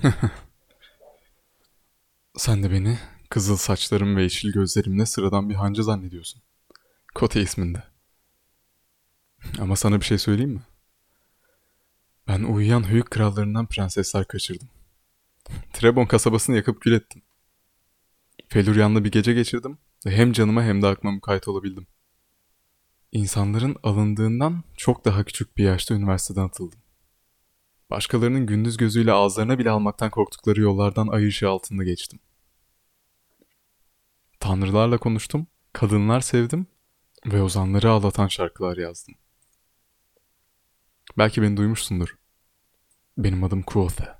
Sen de beni kızıl saçlarım ve yeşil gözlerimle sıradan bir hancı zannediyorsun. Kote isminde. Ama sana bir şey söyleyeyim mi? Ben uyuyan höyük krallarından prensesler kaçırdım. Trebon kasabasını yakıp kül ettim. Feluryan'la bir gece geçirdim ve hem canıma hem de aklıma mukayyet olabildim. İnsanların alındığından çok daha küçük bir yaşta üniversiteden atıldım. Başkalarının gündüz gözüyle ağızlarına bile almaktan korktukları yollardan ay ışığı altında geçtim. Tanrılarla konuştum, kadınlar sevdim ve ozanları ağlatan şarkılar yazdım. Belki beni duymuşsundur. Benim adım Kuothe.